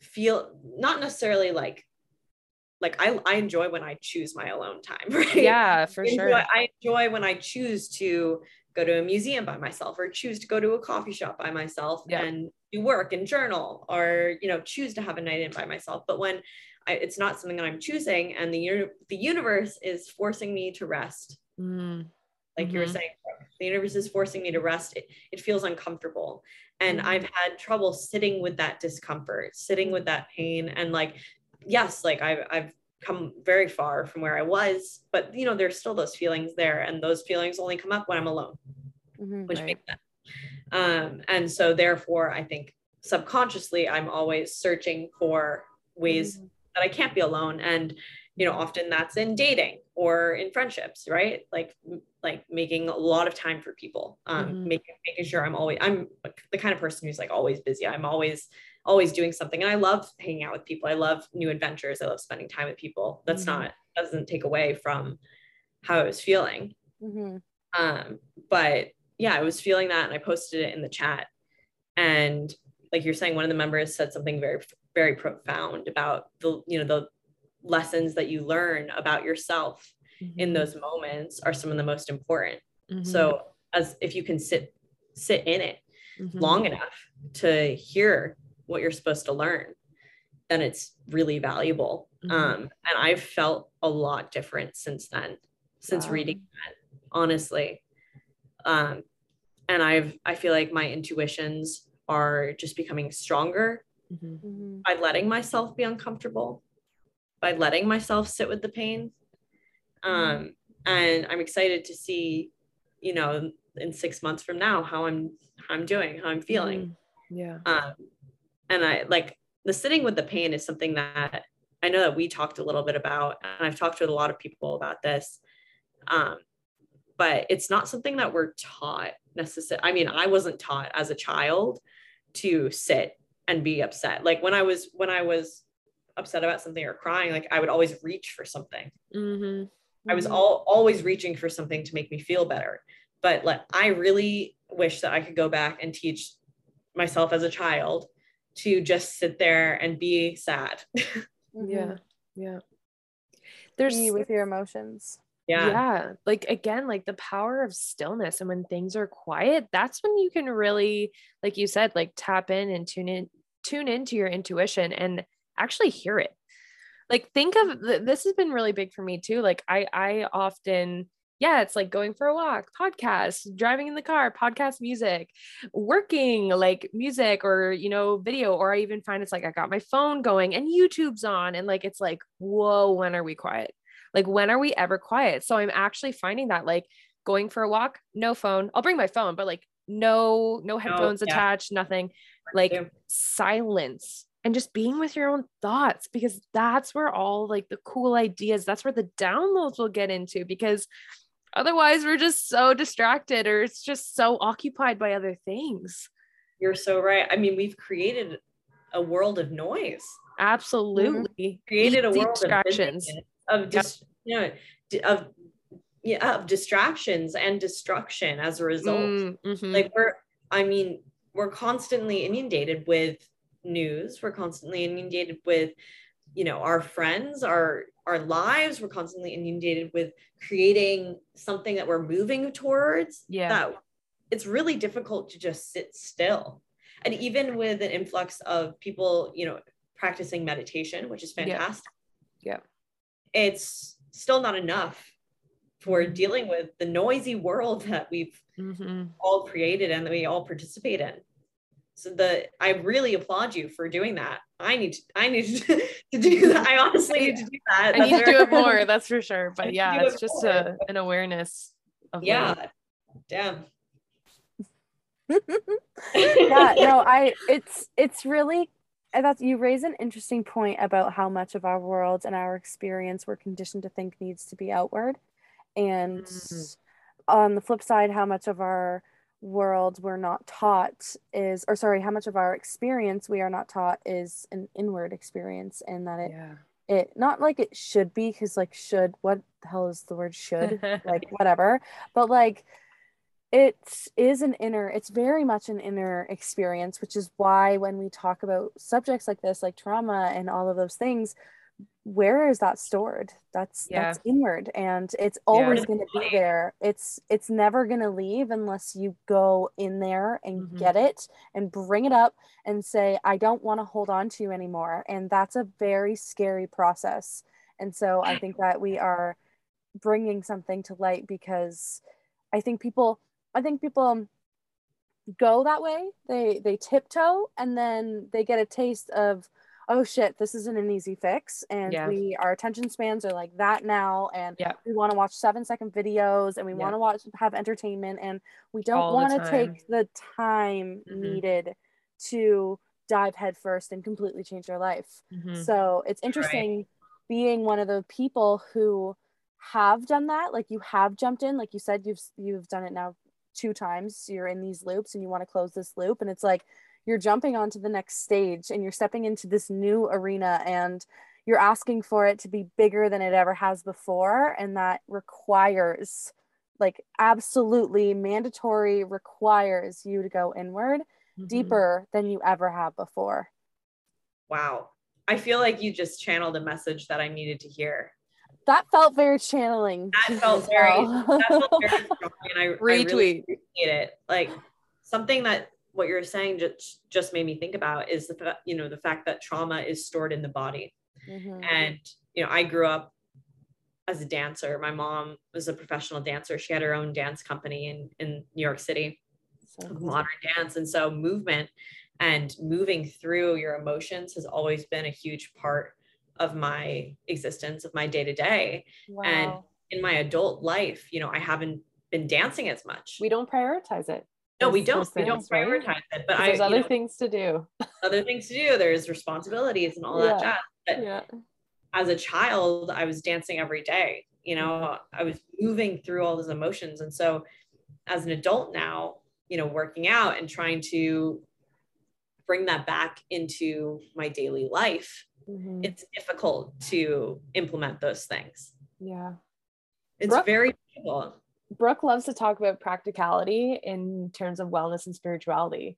feel not necessarily like like I, I enjoy when I choose my alone time, right? yeah for I enjoy, sure I enjoy when I choose to go to a museum by myself or choose to go to a coffee shop by myself Yeah. and do work and journal or you know choose to have a night in by myself. But when I, it's not something that I'm choosing and the the universe is forcing me to rest, Mm. like you were Mhm. saying, the universe is forcing me to rest. It, it feels uncomfortable. And Mhm. I've had trouble sitting with that discomfort, sitting with that pain. And like, yes, like I've, I've come very far from where I was, but you know, there's still those feelings there. And those feelings only come up when I'm alone, Mhm. which Right. makes sense. Um, and so therefore, I think subconsciously, I'm always searching for ways Mhm. that I can't be alone. And, you know, often that's in dating or in friendships, right? Like, like making a lot of time for people, um, Mhm. making, making sure I'm always, I'm the kind of person who's like always busy. I'm always, always doing something. And I love hanging out with people. I love new adventures. I love spending time with people. That's Mhm. not, doesn't take away from how I was feeling. Mhm. Um, but yeah, I was feeling that and I posted it in the chat. And like you're saying, one of the members said something very, very profound about the, you know, the lessons that you learn about yourself in those moments are some of the most important. Mhm. So as if you can sit, sit in it Mhm. long enough to hear what you're supposed to learn, then it's really valuable. Mhm. Um, and I've felt a lot different since then, since Wow. reading that, honestly. Um, and I've I feel like my intuitions are just becoming stronger Mhm. Mhm. by letting myself be uncomfortable, by letting myself sit with the pain. Um, and I'm excited to see, you know, in six months from now how I'm how I'm doing, how I'm feeling. Mhm. yeah Um, and I like the sitting with the pain is something that I know that we talked a little bit about, and I've talked to a lot of people about this. Um, but it's not something that we're taught necessarily. I mean, I wasn't taught as a child to sit and be upset. Like when I was when I was upset about something or crying, like I would always reach for something. Mhm. I was Mhm. all always reaching for something to make me feel better. But like I really wish that I could go back and teach myself as a child to just sit there and be sad. Mhm. yeah yeah there's Be with your emotions yeah. yeah like again like the power of stillness and when things are quiet that's when you can really like you said like tap in and tune in tune into your intuition and actually hear it like think of th- this has been really big for me too like i i often yeah, it's like going for a walk, podcast, driving in the car, podcast music, working like music or, you know, video. Or I even find it's like I got my phone going and YouTube's on. And like, it's like, whoa, when are we quiet? Like, when are we ever quiet? So I'm actually finding that like going for a walk, no phone. I'll bring my phone, but like, no, no headphones yeah. attached, nothing. Like, silence and just being with your own thoughts because that's where all like the cool ideas that's where the downloads will get into because otherwise we're just so distracted or it's just so occupied by other things You're so right. I mean, we've created a world of noise, absolutely created a world distractions. of, of dis- you know, of yeah, of distractions and destruction as a result. Mm, mhm. Like we're, I mean, we're constantly inundated with news. We're constantly inundated with, you know, our friends, our our lives. We're constantly inundated with creating something that we're moving towards. Yeah. That it's really difficult to just sit still. And even with an influx of people, you know, practicing meditation, which is fantastic. Yeah. It's still not enough for dealing with the noisy world that we've Mhm. all created and that we all participate in. So the I really applaud you for doing that. I need to I need to, to do that. I honestly need to do that. i need to do it more that's for sure but yeah it's it just a, an awareness of that. Yeah. like, Damn. yeah no i it's it's really and that's you raise an interesting point about how much of our world and our experience we're conditioned to think needs to be outward and Mhm. on the flip side how much of our world we're not taught is or sorry how much of our experience we are not taught is an inward experience and that it yeah. it not like it should be because like should what the hell is the word should? Like whatever. But like it is an inner it's very much an inner experience which is why when we talk about subjects like this like trauma and all of those things where is that stored that's Yeah. that's inward and it's always Yeah. going to be there it's it's never going to leave unless you go in there and Mhm. get it and bring it up and say i don't want to hold on to you anymore and that's a very scary process and so i think that we are bringing something to light because i think people i think people go that way they they tiptoe and then they get a taste of oh shit this isn't an easy fix and Yeah. we our attention spans are like that now and Yeah. we want to watch seven second videos and we Yeah. want to watch have entertainment and we don't want to take the time Mhm. needed to dive headfirst and completely change their life Mhm. so it's interesting being one of the people who have done that. Like you have jumped in, like you said, you've you've done it now two times. You're in these loops and you want to close this loop. And it's like you're jumping onto the next stage and you're stepping into this new arena and you're asking for it to be bigger than it ever has before. And that requires like absolutely mandatory requires you to go inward Mhm. deeper than you ever have before. Wow. I feel like you just channeled a message that I needed to hear. That felt very channeling. That felt very well. that felt very strong and I, I really Retweet. appreciate it. Like something that what you're saying just just made me think about is the you know the fact that trauma is stored in the body. Mhm. And you know, I grew up as a dancer. My mom was a professional dancer. She had her own dance company in in New York City. So cool. modern dance. And so movement and moving through your emotions has always been a huge part of my existence, of my day to day. And in my adult life, you know, I haven't been dancing as much. we don't prioritize it no, we don't. We don't things, right? prioritize it. but I, there's other know, things to do other things to do. There's responsibilities and all that jazz. But yeah as a child, I was dancing every day. You know, I was moving through all those emotions. And so as an adult now, you know, working out and trying to bring that back into my daily life, Mhm. it's difficult to implement those things. yeah It's Brooke? very difficult. Brooke loves to talk about practicality in terms of wellness and spirituality.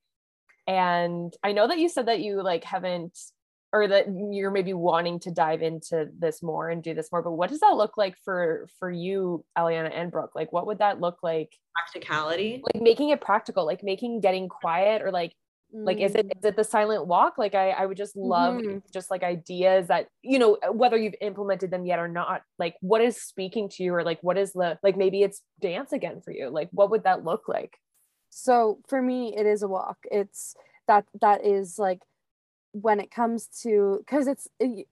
And I know that you said that you like haven't or that you're maybe wanting to dive into this more and do this more, but what does that look like for for you, Aliana and Brooke? Like what would that look like? Practicality. Like making it practical, like making getting quiet or like like is it Mm. it the silent walk? Like i i would just love Mhm. just like ideas that you know whether you've implemented them yet or not like what is speaking to you or like what is the like maybe it's dance again for you. Like what would that look like? So for me it is a walk. It's that that is like when it comes to because it's y-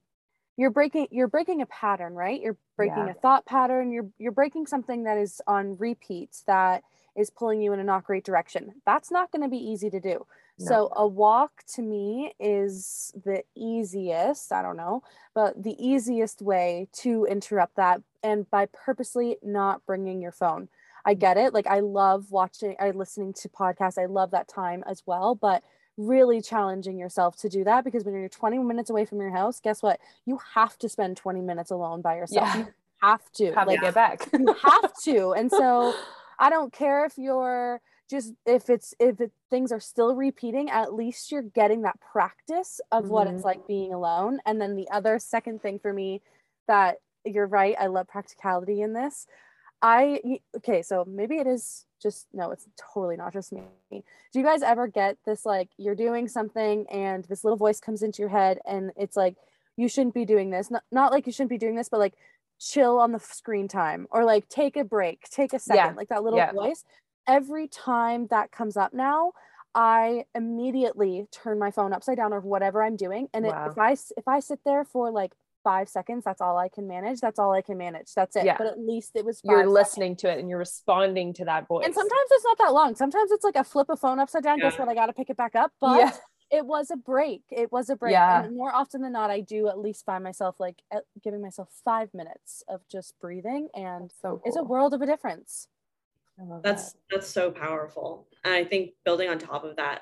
you're breaking you're breaking a pattern right? You're breaking Yeah. a thought pattern. You're you're breaking something that is on repeat that is pulling you in a not great direction. That's not going to be easy to do No. so a walk to me is the easiest i don't know but the easiest way to interrupt that and by purposely not bringing your phone I get it. Like I love watching, I listening to podcasts. I love that time as well. But really challenging yourself to do that because when you're 20 minutes away from your house, guess what? You have to spend 20 minutes alone by yourself. Yeah. You have to. have like to get back you have to. And so I don't care if you're just if it's if it, things are still repeating, at least you're getting that practice of what it's mm-hmm. like being alone. And then the other second thing for me that you're right, I love practicality in this. i okay, so maybe it is just no, it's totally not just me. Do you guys ever get this like you're doing something and this little voice comes into your head and it's like you shouldn't be doing this. Not not like you shouldn't be doing this, but like chill on the screen time or like take a break, take a second, Yeah, like that little yeah. voice. Every time that comes up now, I immediately turn my phone upside down or whatever I'm doing. And it, Wow. if I if I sit there for like five seconds, that's all I can manage. That's all I can manage. That's it. Yeah. But at least it was. you're five seconds. listening to it and you're responding to that voice And sometimes it's not that long. Sometimes it's like a flip a phone upside down. Guess what? I got to pick it back up. But Yeah. it was a break. It was a break. Yeah. And more often than not, I do at least find myself like giving myself five minutes of just breathing, and so it's a world of a difference. I love that's that. that's so powerful and i think building on top of that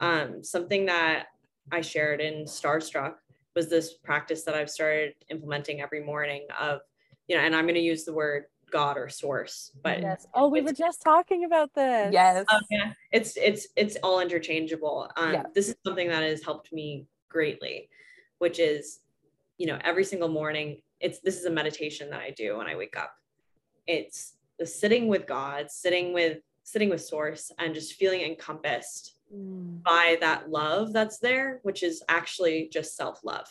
um, something that i shared in starstruck was this practice that i've started implementing every morning of you know and i'm going to use the word god or source but Yes. Oh, we were just talking about this. yes um, yeah, it's it's it's all interchangeable. Um, Yeah. This is something that has helped me greatly, which is, you know, every single morning. It's this is a meditation that I do when I wake up. It's the sitting with God, sitting with sitting with Source, and just feeling encompassed Mm, by that love that's there, which is actually just self love.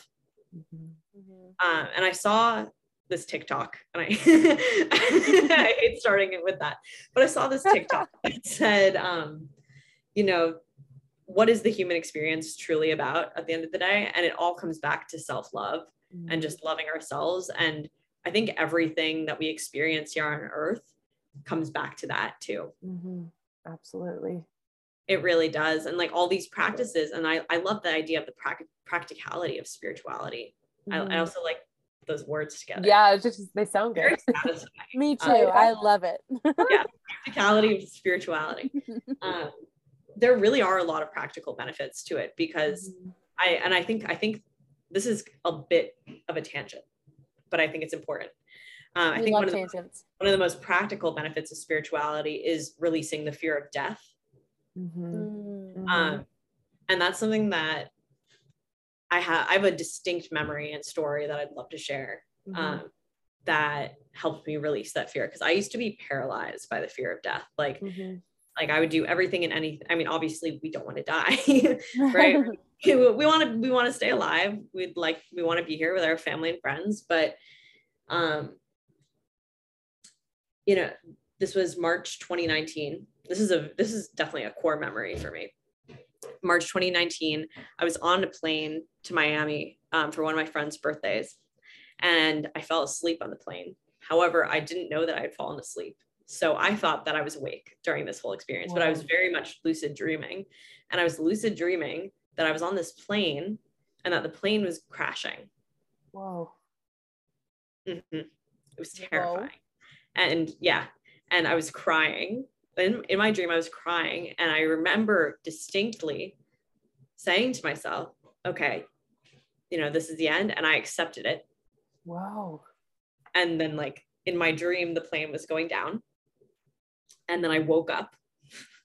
mhm. Mhm. Um, and I saw this TikTok, and I, I hate starting it with that, but I saw this TikTok that said, um, you know, what is the human experience truly about at the end of the day? And it all comes back to self love and just loving ourselves. And I think everything that we experience here on earth comes back to that too. Mhm. absolutely It really does. And like all these practices, and I, I love the idea of the prac- practicality of spirituality. I, I also like those words together. yeah it's just they sound Very good satisfying. Me too. Uh, I love it. yeah, practicality of spirituality. Um, there really are a lot of practical benefits to it because I and I think I think this is a bit of a tangent, but I think it's important. Uh, I think one of, the, one of the most practical benefits of spirituality is releasing the fear of death. Mhm. Mm. Um, and that's something that I have I have a distinct memory and story that I'd love to share Mhm. um, that helped me release that fear because I used to be paralyzed by the fear of death. Like Mhm. like I would do everything and anything. I mean, obviously we don't want to die, right? we want to we want to stay alive. We'd like we want to be here with our family and friends, but um, you know, this was March 2019. This is a this is definitely a core memory for me. March 2019, I was on a plane to Miami um, for one of my friends' birthdays, and I fell asleep on the plane. However, I didn't know that I had fallen asleep. So I thought that I was awake during this whole experience, but I was very much lucid dreaming. And I was lucid dreaming that I was on this plane and that the plane was crashing. whoa Mhm. It was Whoa. And yeah, and I was crying. In, in my dream, I was crying. And I remember distinctly saying to myself, okay, you know, this is the end. And I accepted it. Wow. And then, like, in my dream, the plane was going down. And then I woke up.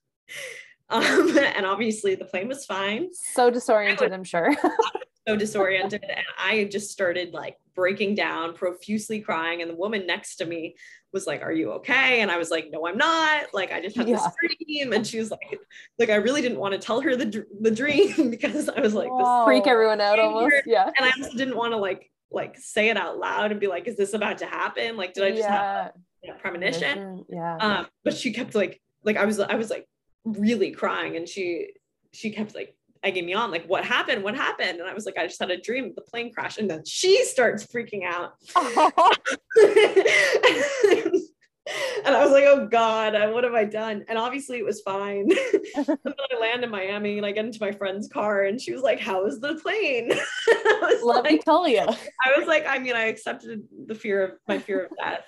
um, and obviously, the plane was fine. so disoriented i'm sure so disoriented and I just started like breaking down, profusely crying. And the woman next to me was like, Are you okay? And I was like, No, I'm not. Like, I just had Yeah. this dream. And she was like, like, I really didn't want to tell her the, the dream because I was like, this Freak everyone out almost. Yeah. and I also didn't want to like like say it out loud and be like, is this about to happen? Like, did I just have yeah. a premonition? Yeah. Um, but she kept like like I was I was like really crying and she she kept like egging me on, like, what happened? What happened? And I was like, I just had a dream of the plane crash. And then she starts freaking out. and I was like, oh God, uh, what have I done? And obviously it was fine. and then I land in Miami and I get into my friend's car and she was like, How is the plane? I was Let me like, tell you. I was like, I mean, I accepted the fear of my fear of death.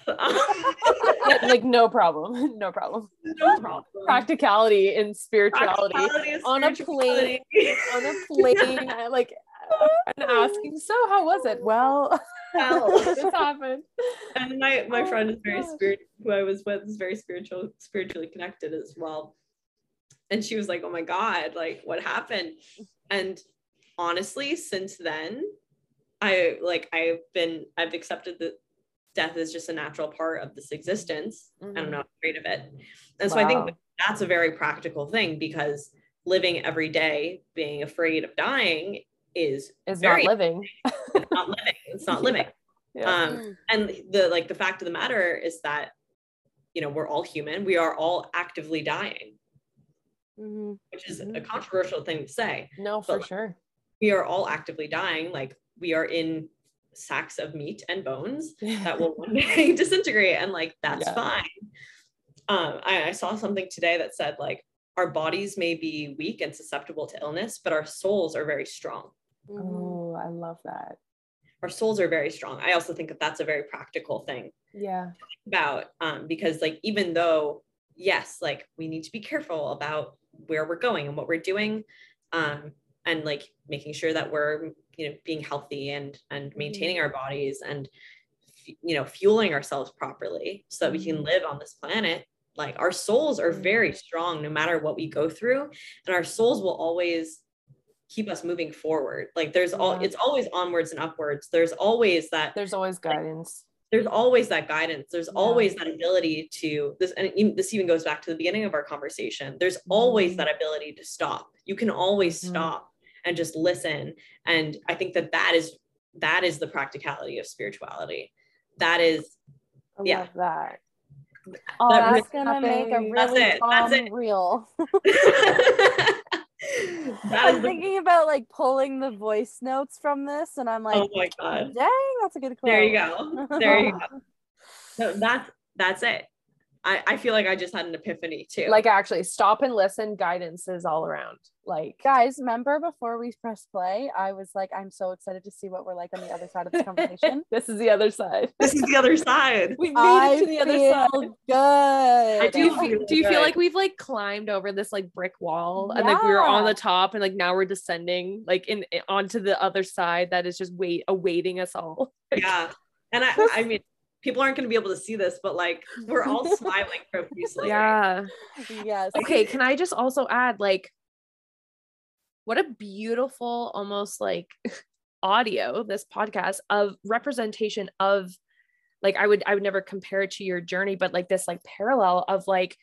like no problem. No problem. no problem. Practicality and spirituality. Practicality and on a plane. On a plane, like and asking, so how was it? Well, Well. Oh, this happened. and my my Oh friend my is very spirit who I was with is very spiritual spiritually connected as well. And she was like oh my god like what happened? And honestly since then I like I've been I've accepted that death is just a natural part of this existence. And mm-hmm. I'm not afraid of it. And so I think that's a very practical thing because living every day being afraid of dying is is very not living. not living it's not living Yeah. um and the like the fact of the matter is that you know we're all human we are all actively dying Mhm. which is a Mhm. controversial thing to say no, for but- sure. we are all actively dying like we are in sacks of meat and bones that will one day disintegrate and like that's Yeah. fine um I, I saw something today that said like our bodies may be weak and susceptible to illness but our souls are very strong. Oh, I love that. Our souls are very strong. I also think that that's a very practical thing Yeah. about um, because like even though yes like we need to be careful about where we're going and what we're doing um, and like making sure that we're you know being healthy and and maintaining our bodies and you know fueling ourselves properly so that we can live on this planet like our souls are very strong no matter what we go through and our souls will always keep us moving forward like there's all Yeah. it's always onwards and upwards there's always that There's always guidance. there's always that guidance there's Yeah. always that ability to this and even- this even goes back to the beginning of our conversation there's always Mhm. that ability to stop you can always Mhm. stop and just listen and i think that that is that is the practicality of spirituality that is I Yeah. love that. That Oh, really that's gonna make a happened. That's really it, that's it. reel. I'm thinking about like pulling the voice notes from this, and I'm like, oh my god. Dang, that's a good quote. there you go. There you go. So that's that's it I, I feel like i just had an epiphany too Like actually stop and listen. Guidance is all around. Like Guys, remember before we press play, I was like, I'm so excited to see what we're like on the other side of this conversation. this is the other side. this is the other side We made I it to the other side. good. do you feel feel, do you feel like we've like climbed over this like brick wall and like we were on the top and like now we're descending like in in- onto the other side that is just wait awaiting us all yeah and i i mean people aren't going to be able to see this but like we're all smiling profusely right? yeah yes. okay can i just also add like what a beautiful almost like audio this podcast of representation of like i would i would never compare it to your journey but like this like parallel of like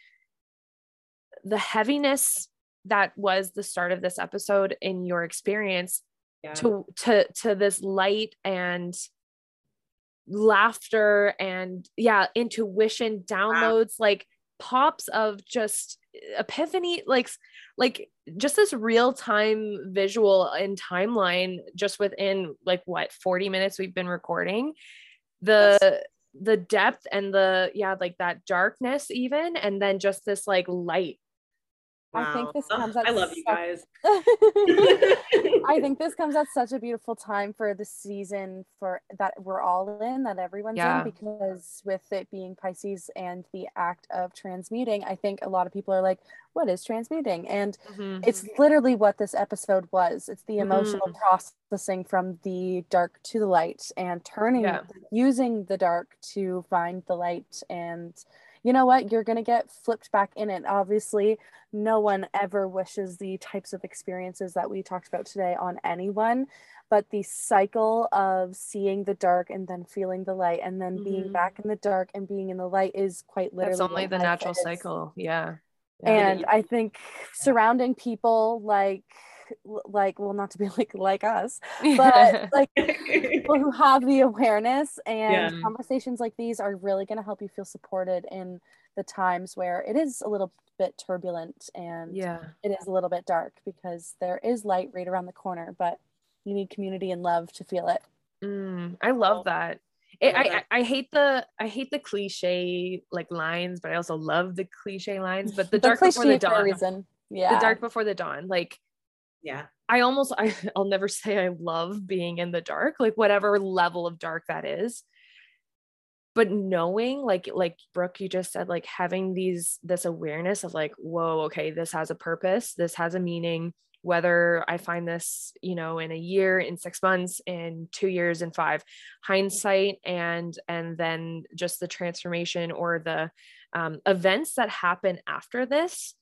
the heaviness that was the start of this episode in your experience yeah. to to to this light and laughter and yeah intuition downloads like pops of just epiphany like like just this real time visual and timeline just within like what 40 minutes we've been recording? The the depth and the yeah like that darkness even and then just this like light I think this Ugh, comes at i love you guys I think this comes at such a beautiful time for the season for that we're all in, that everyone's Yeah. in, because with it being Pisces and the act of transmuting, I think a lot of people are like, what is transmuting? And it's mm-hmm. literally what this episode was. It's the emotional mm-hmm. processing from the dark to the light and turning Yeah. using the dark to find the light and you know what you're going to get flipped back in it obviously no one ever wishes the types of experiences that we talked about today on anyone but the cycle of seeing the dark and then feeling the light and then being Mhm. back in the dark and being in the light is quite literally That's only the natural is. cycle. Yeah. and i think surrounding people like like well not to be like like us but like people who have the awareness and Yeah. conversations like these are really going to help you feel supported in the times where it is a little bit turbulent and yeah. it is a little bit dark because there is light right around the corner but you need community and love to feel it Mm, I love that. It, I. I hate the I hate the cliche like lines, but I also love the cliche lines. But the dark before the for a dawn, reason yeah the dark before the dawn, like yeah. I almost I, I'll never say I love being in the dark, like whatever level of dark that is. But knowing, like like Brooke, you just said, like having these this awareness of like, whoa, okay, this has a purpose, this has a meaning. Whether I find this, you know, in a year, in six months, in two years, in five, hindsight, and and then just the transformation or the um, events that happen after this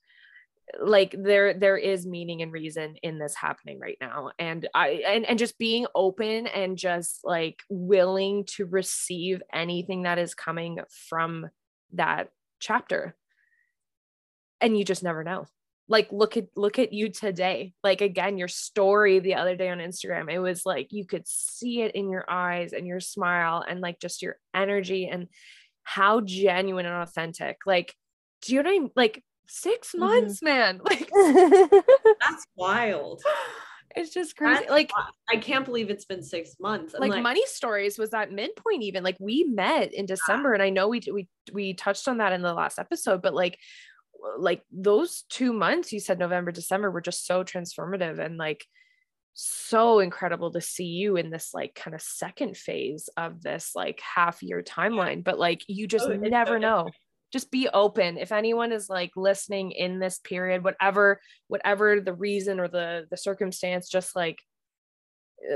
like there there is meaning and reason in this happening right now. And i and, and just being open and just like willing to receive anything that is coming from that chapter. And you just never know. Like look at look at you today. Like again your story the other day on instagram it was like you could see it in your eyes and your smile and like just your energy and how genuine and authentic. Like do you know what i mean? Like 6 Mhm. months man like That's wild. it's just crazy That's like wild. I can't believe it's been six months. I'm like, money stories was that midpoint even like we met in december and i know we we we touched on that in the last episode but like like those two months you said november december were just so transformative and like so incredible to see you in this like kind of second phase of this like half year timeline but like you just Oh, never know different. Just be open. If anyone is like listening in this period whatever whatever the reason or the the circumstance just like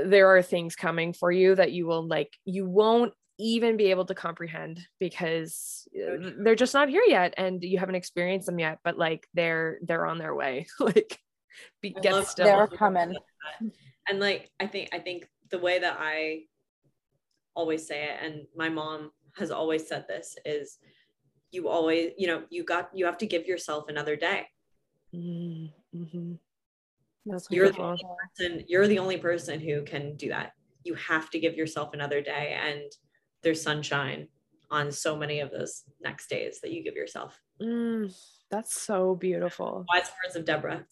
there are things coming for you that you will like you won't even be able to comprehend because uh, they're just not here yet and you haven't experienced them yet but like they're they're on their way. Like be, I get love still. They're coming. and like i think i think the way that i always say it and my mom has always said this is you always you know you got you have to give yourself another day Mm, mhm. That's You're the beautiful. and you're the only person who can do that you have to give yourself another day and there's sunshine on so many of those next days that you give yourself Mm, that's so beautiful wise words of deborah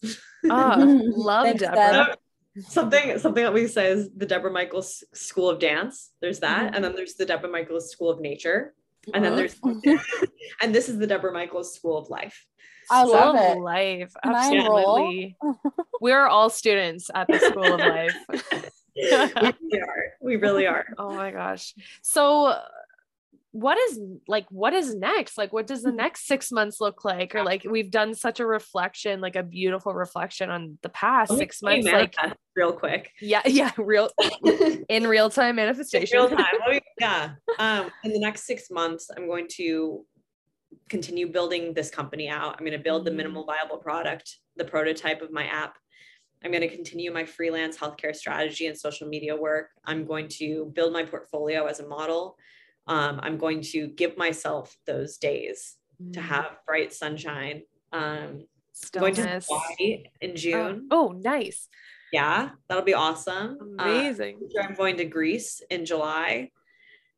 ah love Thanks, deborah Deb. something something that we say is the deborah michaels school of dance there's that Mhm. and then there's the deborah michaels school of nature and then there's and this is the deborah michaels school of life. I School love of it. life Can I enroll? absolutely we're all students at the school of life. We really are. We really are. Oh my gosh. So what is like what is next like what does the next six months look like or like we've done such a reflection like a beautiful reflection on the past six months like real quick yeah yeah real in real time In manifestation real time. Me- yeah. Um, in the next six months, I'm going to continue building this company out. I'm going to build the Mhm. minimal viable product, the prototype of my app. I'm going to continue my freelance healthcare strategy and social media work. I'm going to build my portfolio as a model. Um, I'm going to give myself those days Mm. to have bright sunshine. Um, going to Hawaii in Oh, June. oh nice Yeah, that'll be awesome. Uh, amazing sure I'm going to Greece in July.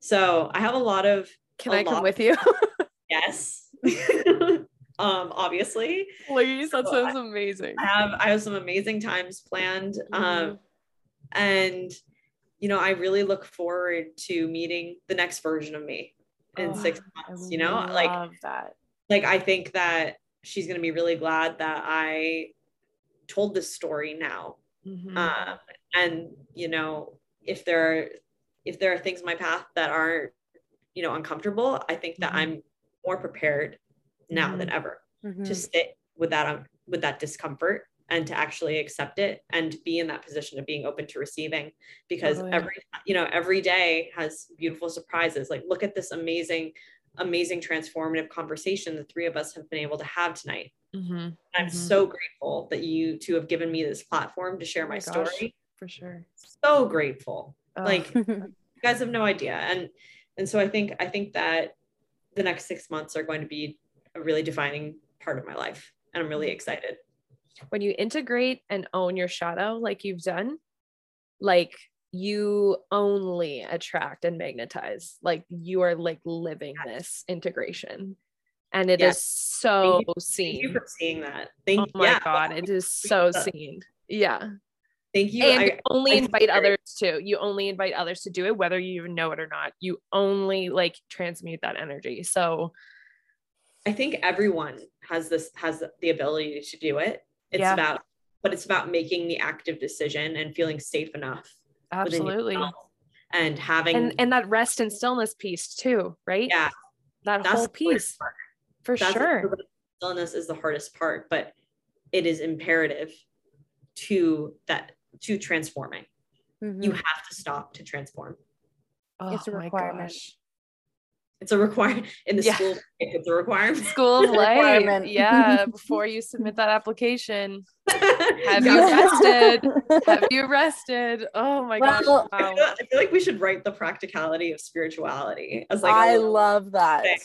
So I have a lot of can i come with you yes. um, obviously. please that So sounds amazing I have I have some amazing times planned. Mm-hmm. Um, and you know, I really look forward to meeting the next version of me in Oh, six I months. You know, like that like I think that she's gonna be really glad that I told this story now. Mhm. um, and you know if there are if there are things in my path that aren't you know uncomfortable i think that Mhm. i'm more prepared now than ever to sit with that um, with that discomfort and to actually accept it and be in that position of being open to receiving because Totally. every you know every day has beautiful surprises like look at this amazing amazing transformative conversation the three of us have been able to have tonight. Mm-hmm. I'm Mhm. so grateful that you two have given me this platform to share Oh my, gosh. story. For sure. So grateful. Ugh. Like you guys have no idea. And and so I think I think that the next six months are going to be a really defining part of my life. And I'm really excited. When you integrate and own your shadow like you've done, like you only attract and magnetize. Like you are like living this integration. And it is Yes. so Thank Thank seen. you for seeing that. Thank Oh my yeah, god, it is so seen. Yeah. Thank you. and I- you only I invite very- others to. You only invite others to do it, whether you even know it or not. You only like transmute that energy. So I think everyone has this has the ability to do it. It's Yeah. about but it's about making the active decision and feeling safe enough absolutely. and having And and that rest and stillness piece too, right? yeah That that's whole the piece. For That's sure. stillness is the hardest part but it is imperative to that to transforming Mhm. you have to stop to transform It's a Oh my requirement. It's a requirement in the Yeah. school it's a requirement School life. Requirement. Yeah. Before you submit that application, have you rested? Have you rested? Oh my gosh. Well, I feel, I feel like we should write the practicality of spirituality as like I love that. thing.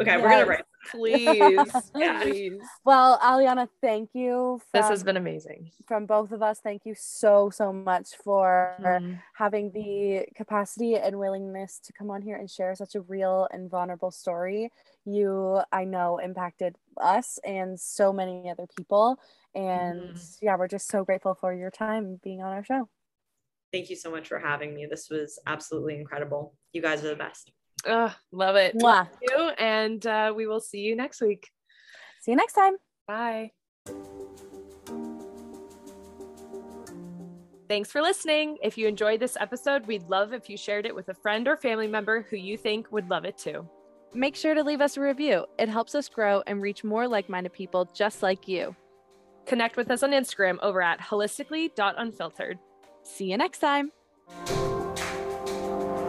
okay we're gonna write Please. Please. Well, Aliana, thank you. This has been amazing. from both of us. Thank you so so much for Mhm. having the capacity and willingness to come on here and share such a real and vulnerable story. You, I know, impacted us and so many other people. And yeah, we're just so grateful for your time being on our show. thank you so much for having me this was absolutely incredible you guys are the best Ugh, love it. Mwah. Thank you. And uh, we will see you next week. See you next time. Bye. Thanks for listening. If you enjoyed this episode, we'd love if you shared it with a friend or family member who you think would love it too. Make sure to leave us a review. It helps us grow and reach more like minded people just like you. Connect with us on Instagram over at holistically.unfiltered. See you next time.